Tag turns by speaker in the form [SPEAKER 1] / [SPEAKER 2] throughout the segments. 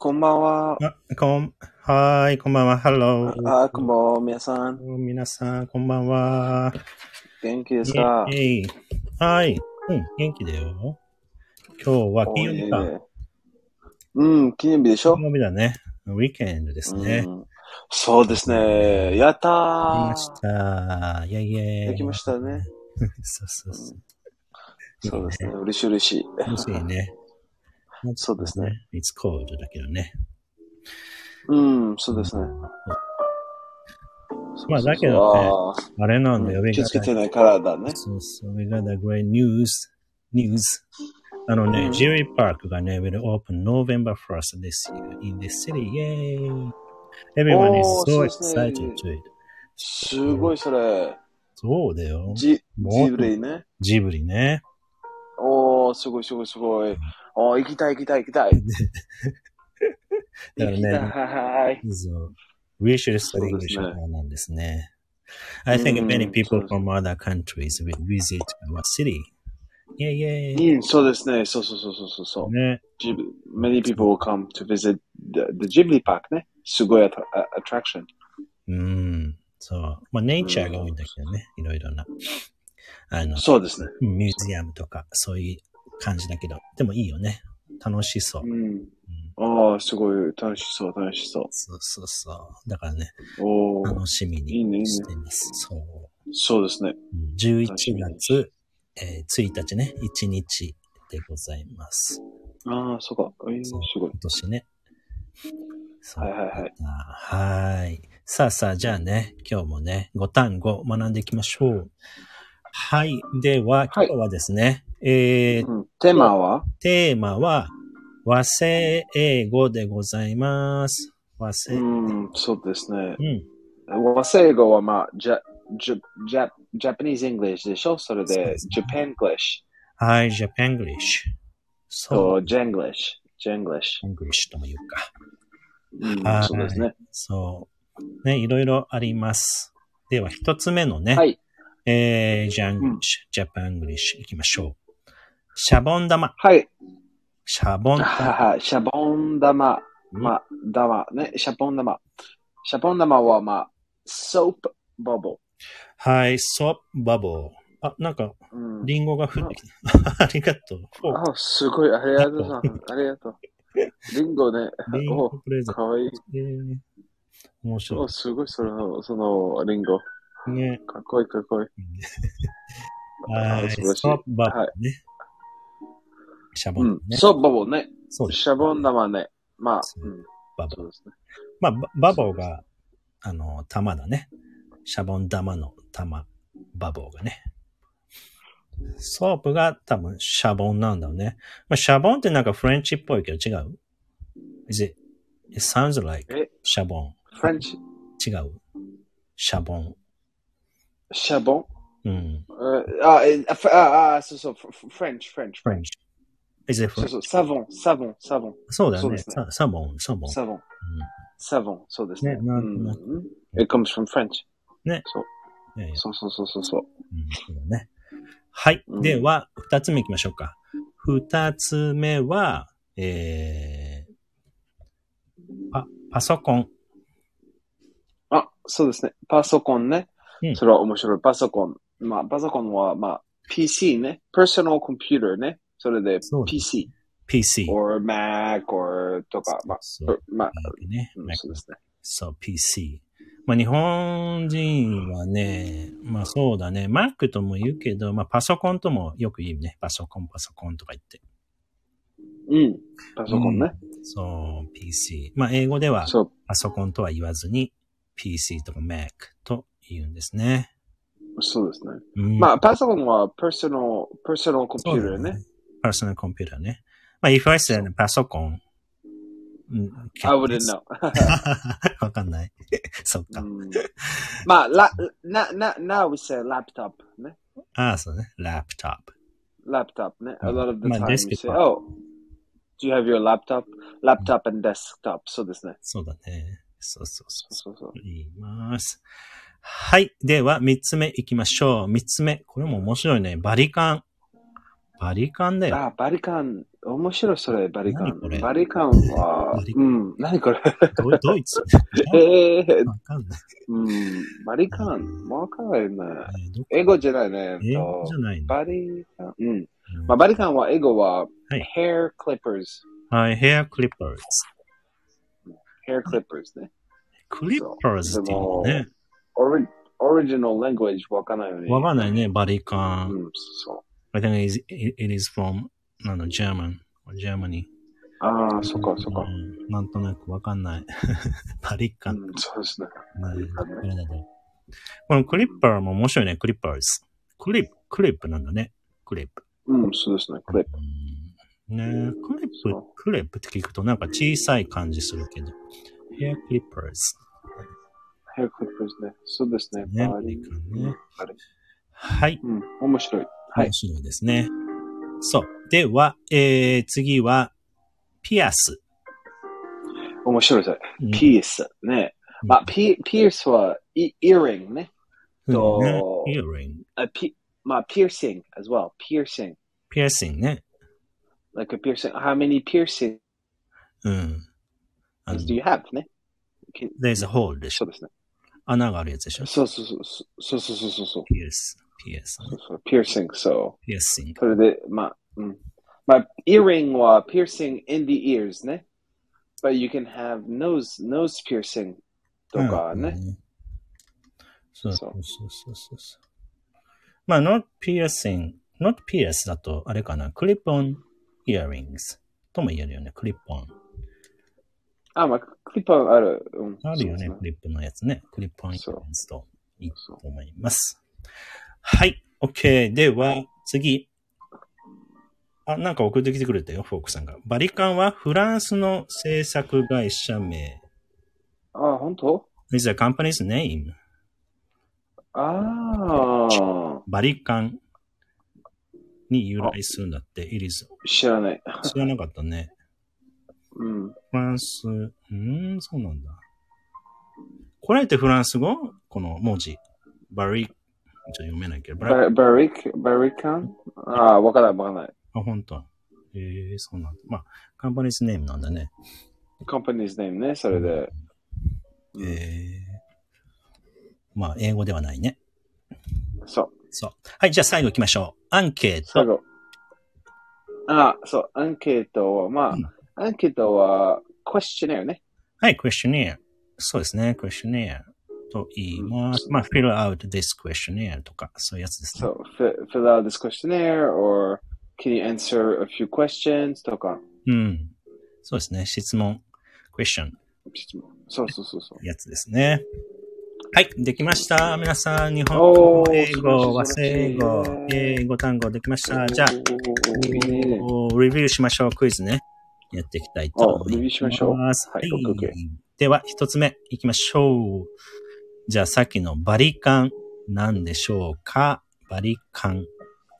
[SPEAKER 1] こんばんは。
[SPEAKER 2] あ、こん、はーい、こんばんは、 hello。
[SPEAKER 1] あ、こんばんは、皆さん。
[SPEAKER 2] 皆さん、こんばんは。
[SPEAKER 1] 元気ですか？
[SPEAKER 2] はい。うん、元気だよ。今日は金曜日か。
[SPEAKER 1] うん、金曜日でしょ？
[SPEAKER 2] 金曜日だね。 weekend ですね。
[SPEAKER 1] うんそうですね。やった
[SPEAKER 2] でき
[SPEAKER 1] ー
[SPEAKER 2] ました。 yay yay。
[SPEAKER 1] できましたね。
[SPEAKER 2] そうそうそう。
[SPEAKER 1] そうですね。嬉しい嬉しい。
[SPEAKER 2] 楽しいね。
[SPEAKER 1] そうですね。
[SPEAKER 2] It's cold だけどね。
[SPEAKER 1] うん、そうですね。
[SPEAKER 2] まあだけどね
[SPEAKER 1] あ
[SPEAKER 2] あれなんだよ、
[SPEAKER 1] ー
[SPEAKER 2] We
[SPEAKER 1] 気をつけてないからだね。
[SPEAKER 2] そうそう、We got a great news. News. あのね、
[SPEAKER 1] うん
[SPEAKER 2] ジェリーパークがね、will open November 1st this year in the city. Yay! Everyone is so excited to it.
[SPEAKER 1] すごいそれ。
[SPEAKER 2] そうだよ。
[SPEAKER 1] ジ、ジブリね。
[SPEAKER 2] ジブリね。
[SPEAKER 1] おー、すごいすごいすごい。おー、行きたい行きたい行きたい。
[SPEAKER 2] だからね
[SPEAKER 1] 行きたい。
[SPEAKER 2] We should study English
[SPEAKER 1] ね
[SPEAKER 2] なんですね。I think
[SPEAKER 1] うん
[SPEAKER 2] many people from other countries will visit our city. Yeah, yeah.
[SPEAKER 1] うん、そうですね。そうそうそうそうそう。
[SPEAKER 2] ね。
[SPEAKER 1] many people will come to visit the, the Ghibli Park ね。すごいアトアトラクション。
[SPEAKER 2] うん。そう。まあ、ネイチャーが多いんだけどね。いろいろな。あの、
[SPEAKER 1] そうですね。
[SPEAKER 2] ミュージアムとか、そういう感じだけど。でもいいよね。楽しそう。
[SPEAKER 1] うん。
[SPEAKER 2] うん
[SPEAKER 1] ああ、すごい楽しそう、楽しそ
[SPEAKER 2] そうそうそう。だからね、
[SPEAKER 1] う。おお、
[SPEAKER 2] 楽しみ
[SPEAKER 1] いいねいいね
[SPEAKER 2] にしてます。そう。
[SPEAKER 1] そうですね。
[SPEAKER 2] うん11月、えー1日ね、1日でございます。
[SPEAKER 1] ああ、そうか。えー、すごい。
[SPEAKER 2] 今年ね。
[SPEAKER 1] はいはいはい。
[SPEAKER 2] あはい。さあさあ、じゃあね、今日もね、5単語学んでいきましょう。はい。では、今
[SPEAKER 1] はい
[SPEAKER 2] 日はですね、えー
[SPEAKER 1] うん、テーマは？
[SPEAKER 2] テーマは、和製英語でございます。和製。
[SPEAKER 1] う
[SPEAKER 2] うん。
[SPEAKER 1] ん、そうですね。和製英語はまあ、ジャ、ジャ、ジャ、 Japanese English でしょ？それで Japanglish
[SPEAKER 2] はい、
[SPEAKER 1] Japanglish。
[SPEAKER 2] そう。
[SPEAKER 1] と、
[SPEAKER 2] Jenglish。Jenglish Janglish とも言うか。
[SPEAKER 1] ュ。うん
[SPEAKER 2] はい、
[SPEAKER 1] そうですね。
[SPEAKER 2] そう。ね、いろいろあります。では、一つ目のね、
[SPEAKER 1] はい。
[SPEAKER 2] えー、 Janglish、Japanglish 行きましょう。シャボン玉。
[SPEAKER 1] はい。
[SPEAKER 2] シャボン
[SPEAKER 1] は
[SPEAKER 2] 玉。
[SPEAKER 1] はシャボン玉。まあ、玉ね。シャボン玉。シャボン玉はまあ、 soap bubble。
[SPEAKER 2] はい、 soap bubble。あ、なんか、
[SPEAKER 1] うん。
[SPEAKER 2] リンゴが降ってきた。ありがとう。
[SPEAKER 1] あ、すごい。ありがとうさん。ありがとう。リンゴね。
[SPEAKER 2] リンゴ
[SPEAKER 1] お、
[SPEAKER 2] プレゼン
[SPEAKER 1] かわいい。
[SPEAKER 2] ト。えー面白
[SPEAKER 1] お、すごい、その、その、リンゴ。
[SPEAKER 2] い。ね。
[SPEAKER 1] かっこいい、かっこいい。
[SPEAKER 2] はい、
[SPEAKER 1] 素晴ら
[SPEAKER 2] ね。シャボン
[SPEAKER 1] うん。
[SPEAKER 2] ね。
[SPEAKER 1] ソープバブルね。
[SPEAKER 2] そうです。
[SPEAKER 1] シャボン玉ね。まあ。
[SPEAKER 2] バボー
[SPEAKER 1] そうですね。
[SPEAKER 2] まあ、ババボーが、あの、玉だね。シャボン玉の玉、バボーがね。ソープが多分シャボンなんだよね。まあ、シャボンってなんかフレンチっぽいけど違う ?Is it, it sounds like
[SPEAKER 1] え？
[SPEAKER 2] シャボン。
[SPEAKER 1] フレンチ、
[SPEAKER 2] 違うシャボン。
[SPEAKER 1] シャボン
[SPEAKER 2] うん。
[SPEAKER 1] えあ、え、あ、フあ、あ、そうそう、フフレンチ、フレンチ。
[SPEAKER 2] フレンチ。Is it
[SPEAKER 1] そう
[SPEAKER 2] French?
[SPEAKER 1] そう、サボン、サボン、サボン、
[SPEAKER 2] そうだよね。
[SPEAKER 1] ね
[SPEAKER 2] ササボン、サボン。
[SPEAKER 1] サボン、サボン、そうですね。
[SPEAKER 2] ねなん
[SPEAKER 1] うん It comes from French.
[SPEAKER 2] ね
[SPEAKER 1] そう。
[SPEAKER 2] いやいや
[SPEAKER 1] そうそうそうそうそう。
[SPEAKER 2] うんそうだね。はい。
[SPEAKER 1] うん
[SPEAKER 2] では、二つ目行きましょうか。二つ目は、えー、パ、パソコン。
[SPEAKER 1] あ、そうですね。パソコンね。
[SPEAKER 2] うん
[SPEAKER 1] それは面白い。パソコン。まあ、パソコンは、まあ、PC ね。Personal Computer ね。それで PC。
[SPEAKER 2] PC。
[SPEAKER 1] or Mac or とか、まあ、
[SPEAKER 2] そう
[SPEAKER 1] まあ、
[SPEAKER 2] ね。
[SPEAKER 1] うんそうですね。
[SPEAKER 2] そう、PC。まあ、日本人はね、まあそうだね、Mac とも言うけど、まあパソコンともよく言うね。パソコン、パソコンとか言って。
[SPEAKER 1] うん。パソコンね。
[SPEAKER 2] そう、PC。まあ英語では。パソコンとは言わずに、PC とか Mac と言うんですね。
[SPEAKER 1] そうですね。
[SPEAKER 2] うん、
[SPEAKER 1] まあ、パソコンは personal, personal
[SPEAKER 2] そう
[SPEAKER 1] computer
[SPEAKER 2] だ
[SPEAKER 1] ね。。
[SPEAKER 2] パーソナルコンピューターね。まあ、if I said パソコン。うん
[SPEAKER 1] I wouldn't know.
[SPEAKER 2] わかんない。そっか。
[SPEAKER 1] うんまあ、la, na, na, now we say laptop ね。
[SPEAKER 2] ああ、そうね。laptop。
[SPEAKER 1] laptop ね。A
[SPEAKER 2] うん
[SPEAKER 1] lot of the
[SPEAKER 2] まあ
[SPEAKER 1] time you say, oh, do you have your laptop? Laptop and desktop. そうですね。
[SPEAKER 2] そうだね。そうそうそう。
[SPEAKER 1] そうそう。
[SPEAKER 2] 言います。はい。では、三つ目行きましょう。三つ目。これも面白いね。バリカン。バリカンだよ。
[SPEAKER 1] あ、バリカン。面白い、それ、バリカ
[SPEAKER 2] 何これ？
[SPEAKER 1] ン。バリカンは
[SPEAKER 2] バリ、カ
[SPEAKER 1] うん、何これ？
[SPEAKER 2] ドドイツ
[SPEAKER 1] ええ
[SPEAKER 2] わかんない。
[SPEAKER 1] うん、バリカン。わかんないね。英語じゃないね。
[SPEAKER 2] 英語じゃないの？
[SPEAKER 1] バリカン。うん。
[SPEAKER 2] うん
[SPEAKER 1] まあ、バリカンは英語は、
[SPEAKER 2] はい
[SPEAKER 1] hair clippers。
[SPEAKER 2] はい、ヘアクリッパーズ。
[SPEAKER 1] hair clippers ね。
[SPEAKER 2] クリッパーズっていうのね。
[SPEAKER 1] オリオリジナル language わかんないよね。
[SPEAKER 2] わかんないね、バリカン。
[SPEAKER 1] うん、そ
[SPEAKER 2] I think it is, it is from, あの、German, Germany.
[SPEAKER 1] う。ああ、そっか、そっか。
[SPEAKER 2] うんなんとなくわかんない。バリカン。
[SPEAKER 1] うん、そうですね。
[SPEAKER 2] ねこのクリッパーも面白いね、クリッパーズ。クリップ、クリップなんだね。クリップ。
[SPEAKER 1] うん、そうですね。クリップ。
[SPEAKER 2] うんねクリップ、クリップって聞くとなんか小さい感じするけど。ヘアクリッパーズ。
[SPEAKER 1] hair clippers ね。そうですね。
[SPEAKER 2] ね
[SPEAKER 1] バリ
[SPEAKER 2] バリカンね
[SPEAKER 1] バリ
[SPEAKER 2] はい。
[SPEAKER 1] うん、面白い。はい
[SPEAKER 2] 面。白いですね。そう。では、えー、次は、ピアス。
[SPEAKER 1] 面白いですね。
[SPEAKER 2] うん
[SPEAKER 1] ピース。ね。まあ、ピピースは、イイヤリングね。と
[SPEAKER 2] ねイヤリング。
[SPEAKER 1] あピまあ、piercing as well. Piercing.
[SPEAKER 2] ピアシングね。
[SPEAKER 1] Like a piercing. How many piercings
[SPEAKER 2] うん。
[SPEAKER 1] do you have? ね。
[SPEAKER 2] There's a hole でしょ。
[SPEAKER 1] そうですね。
[SPEAKER 2] 穴があるやつでしょ？
[SPEAKER 1] そうそうそうそうそうそう。ピエス。
[SPEAKER 2] ピエス。ピエス。
[SPEAKER 1] そう。
[SPEAKER 2] ピエス。
[SPEAKER 1] それで、まあ、うん。まあ、イーリングは、ピエス in the ears ね。But you can have nose, nose piercing とかね。
[SPEAKER 2] そう
[SPEAKER 1] そ
[SPEAKER 2] うそうそうそう。まあ、not piercing, not pierce だと、あれかな。クリップオンイーリングとも言えるよね。クリップオン。
[SPEAKER 1] あ、まあ、クリップはある。うん、
[SPEAKER 2] あるよね
[SPEAKER 1] そう、
[SPEAKER 2] クリップのやつね。クリップオンイングといいと思います。はい。OK。では、次。あ、なんか送ってきてくれたよ、フォークさんが。バリカンはフランスの制作会社名。
[SPEAKER 1] あ、本当
[SPEAKER 2] ？Is a company's name.
[SPEAKER 1] ああ、
[SPEAKER 2] バリカンに由来するんだって。it is
[SPEAKER 1] 知らない。
[SPEAKER 2] 知らなかったね。
[SPEAKER 1] うん。
[SPEAKER 2] フランス、うーん、そうなんだ。これってフランス語？この文字。バリ、ちょっと読めないけど。バリ
[SPEAKER 1] ババリック、バリカンああ、わからない、わからない。
[SPEAKER 2] あ、本当。ええそうなんだ。まあ、カンパニーズネームなんだね。
[SPEAKER 1] コンパニーズネームね、それで。
[SPEAKER 2] ええまあ、英語ではないね。
[SPEAKER 1] そう。
[SPEAKER 2] そう。はい、じゃあ最後行きましょう。アンケート。
[SPEAKER 1] 最後。ああ、そう、アンケートは、まあ、
[SPEAKER 2] うん
[SPEAKER 1] アンケートは、クエスチョネアね。
[SPEAKER 2] はい、クエスチョネア。そうですね、クエスチョネアと言います。まあ、fill out this questionnaire とか、そういうやつですね。
[SPEAKER 1] So, fill, fill out this questionnaire, or can you answer a few questions とか。
[SPEAKER 2] うん。そうですね、質問、クエスチョン、
[SPEAKER 1] そうそうそうそう。
[SPEAKER 2] やつですね。はい、できました。皆さん、日本
[SPEAKER 1] お
[SPEAKER 2] 語、
[SPEAKER 1] ー
[SPEAKER 2] 英語、和製英語、英語単語できました。じゃあ、レビューしましょう。クイズね。やっていきたいと思います。
[SPEAKER 1] おレビューしましょうはい
[SPEAKER 2] はい。では、一つ目いきましょう。じゃあ、さっきのバリカン、何でしょうか？バリカン。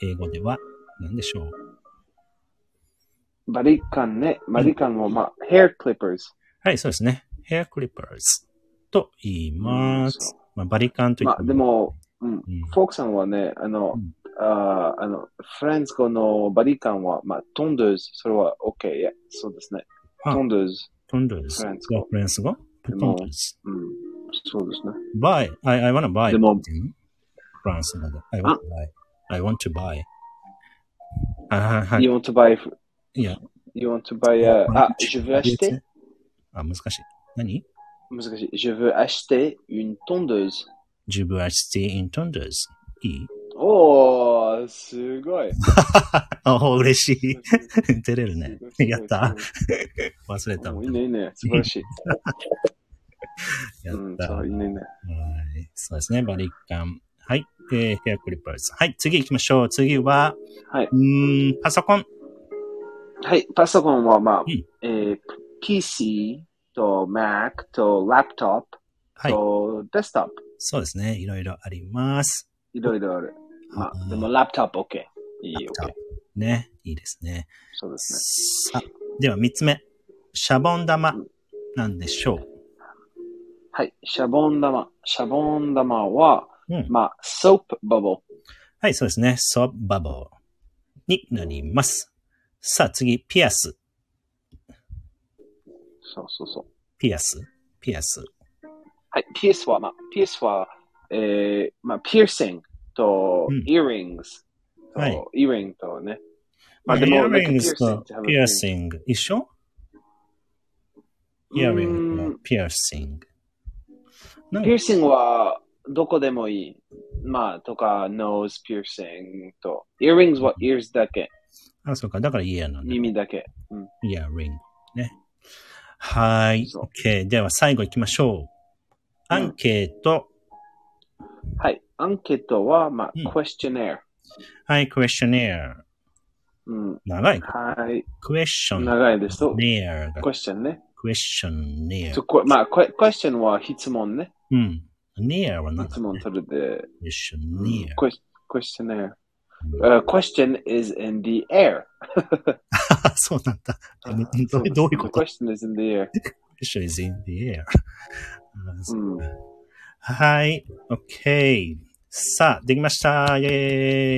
[SPEAKER 2] 英語では何でしょう？
[SPEAKER 1] バリカンね。バリカンは、まあ、hair clippers。
[SPEAKER 2] はい、そうですね。ヘアクリッパーズと言います。
[SPEAKER 1] そ
[SPEAKER 2] まあ、バリカンと言
[SPEAKER 1] まあ、
[SPEAKER 2] って
[SPEAKER 1] でも、うん、
[SPEAKER 2] うん
[SPEAKER 1] フォークさんはね、あの、
[SPEAKER 2] うん
[SPEAKER 1] あーあの、フレンズ語のバリカンは、まあ、トンドゥーズ、それは OK。いや、そうですね。
[SPEAKER 2] あ
[SPEAKER 1] トンドゥーズ。
[SPEAKER 2] トンドゥーズ。
[SPEAKER 1] フランス語
[SPEAKER 2] フランス語トンドゥーズ。
[SPEAKER 1] うん。そうですね。
[SPEAKER 2] buy. I, I wanna buy.
[SPEAKER 1] でも
[SPEAKER 2] っていうのフランス語で。I want to buy. I want to buy. あ、はいはい。
[SPEAKER 1] You want to buy,
[SPEAKER 2] いや。
[SPEAKER 1] you want to buy, a, あ、je veux acheter?
[SPEAKER 2] あ、難しい。何
[SPEAKER 1] 難しい。Je veux acheter une tondeuse.
[SPEAKER 2] Je veux acheter une tondeuse. いい
[SPEAKER 1] すごい。
[SPEAKER 2] あ、嬉しい。照れるねやった。忘れた。
[SPEAKER 1] おいいね、いいね。素晴らしい。
[SPEAKER 2] や
[SPEAKER 1] うん、
[SPEAKER 2] った。
[SPEAKER 1] そう、いいね、いいね。
[SPEAKER 2] はい。そうですね。バリカン。はい。えー、ヘアクリッパーズ。はい。次行きましょう。次は、
[SPEAKER 1] はい。
[SPEAKER 2] うーん、パソコン。
[SPEAKER 1] はい、パソコンは、まあ、
[SPEAKER 2] うん
[SPEAKER 1] えー PC と Mac と Laptop
[SPEAKER 2] はい。
[SPEAKER 1] と Desktop、
[SPEAKER 2] そうですね。いろいろあります。
[SPEAKER 1] いろいろある。ま
[SPEAKER 2] うん
[SPEAKER 1] あ、でも OK。
[SPEAKER 2] ラップトッ
[SPEAKER 1] OK。
[SPEAKER 2] ね。いいですね。
[SPEAKER 1] そうです
[SPEAKER 2] さあ、では三つ目。シャボン玉なんでしょ
[SPEAKER 1] ね。はい、シャボン玉。シャボン玉は、
[SPEAKER 2] う。うん。
[SPEAKER 1] まあ、soap bubble。
[SPEAKER 2] はい、そうですね。 soap bubble。になります。さあ次、ピアス。
[SPEAKER 1] そうそうそう。
[SPEAKER 2] ピアス？ピアス。
[SPEAKER 1] はい、ピアスは、まあ、ピアスは、えー、まあ、 piercingと
[SPEAKER 2] うん、
[SPEAKER 1] earrings と、
[SPEAKER 2] はい
[SPEAKER 1] イヤリングとね。
[SPEAKER 2] まあ、
[SPEAKER 1] でも earrings
[SPEAKER 2] と
[SPEAKER 1] piercing。
[SPEAKER 2] 一緒？ earring と piercing。
[SPEAKER 1] ピアシングは、どこでもいい。まあ、とか、nose piercing と、イヤリングスは ears だけ、
[SPEAKER 2] あ、そうか。だからイヤーなんだ。
[SPEAKER 1] 耳だけ。うん、
[SPEAKER 2] イヤリング。ね。はい。OK。では最後行きましょう。アンケート。
[SPEAKER 1] はい、アンケートは、まあ、
[SPEAKER 2] うん
[SPEAKER 1] questionnaire。
[SPEAKER 2] はい、クエスチョネア。
[SPEAKER 1] うん、
[SPEAKER 2] 長い。
[SPEAKER 1] はい、
[SPEAKER 2] クエスチョ
[SPEAKER 1] 長いですと、
[SPEAKER 2] ネアが。
[SPEAKER 1] question ね。
[SPEAKER 2] クエスチョネア
[SPEAKER 1] そ。こまあ、クエ question は質問ね。
[SPEAKER 2] うん。ネアは何だ
[SPEAKER 1] 質問それで、
[SPEAKER 2] クエスチョネア。
[SPEAKER 1] Ques- questionnaire. Uh, question is in the air.
[SPEAKER 2] あ、そうなんだ。どうどういうこと
[SPEAKER 1] ?question is in the air.
[SPEAKER 2] ?Question is in the air. あそう
[SPEAKER 1] うん
[SPEAKER 2] はい。OK。さあ、できました。イェ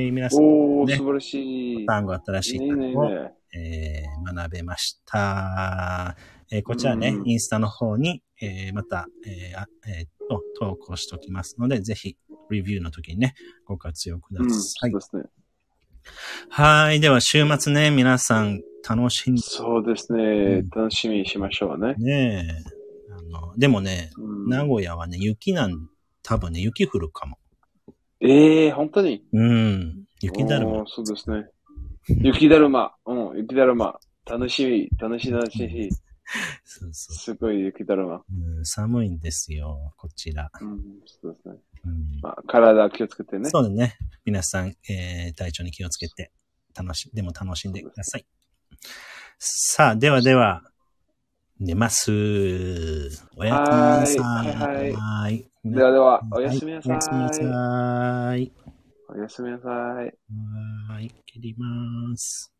[SPEAKER 2] ーイ。皆さん、
[SPEAKER 1] おー、
[SPEAKER 2] ね
[SPEAKER 1] 素晴らしい。
[SPEAKER 2] 単語、新しい
[SPEAKER 1] いいね、いい
[SPEAKER 2] 単語を、
[SPEAKER 1] ね。
[SPEAKER 2] えー学べました。えーこちらね、
[SPEAKER 1] うん
[SPEAKER 2] インスタの方に、えーまた、えーあえーっと、投稿しておきますので、ぜひ、レビューの時にね、ご活用くだ
[SPEAKER 1] うん、
[SPEAKER 2] さい。
[SPEAKER 1] そうですね。
[SPEAKER 2] はい。では、週末ね、皆さん、楽しんで
[SPEAKER 1] そうですね
[SPEAKER 2] うん。
[SPEAKER 1] 楽しみにしましょうね。
[SPEAKER 2] ね。あの、でもね、
[SPEAKER 1] うん
[SPEAKER 2] 名古屋はね、雪なん、多分ね、雪降るかも。
[SPEAKER 1] ええー、本当に？
[SPEAKER 2] うん。雪だるま
[SPEAKER 1] おー。そうですね。雪だるま。うん、雪だるま。楽しみ、楽しい、楽しい。
[SPEAKER 2] そうそう
[SPEAKER 1] すごい雪だるま。
[SPEAKER 2] うん。寒いんですよ、こちら。
[SPEAKER 1] うん、そうですね。
[SPEAKER 2] うん
[SPEAKER 1] まあ、体気をつけてね。
[SPEAKER 2] そうだね。皆さん、えー、体調に気をつけて、楽し、でも楽しんでください。さあ、ではでは、寝ます。おやすみなさい。
[SPEAKER 1] はいはい
[SPEAKER 2] はい。
[SPEAKER 1] ではでは、おやすみなさ
[SPEAKER 2] おやすみなさい。
[SPEAKER 1] い。おやすみなさい。
[SPEAKER 2] はい。切ります。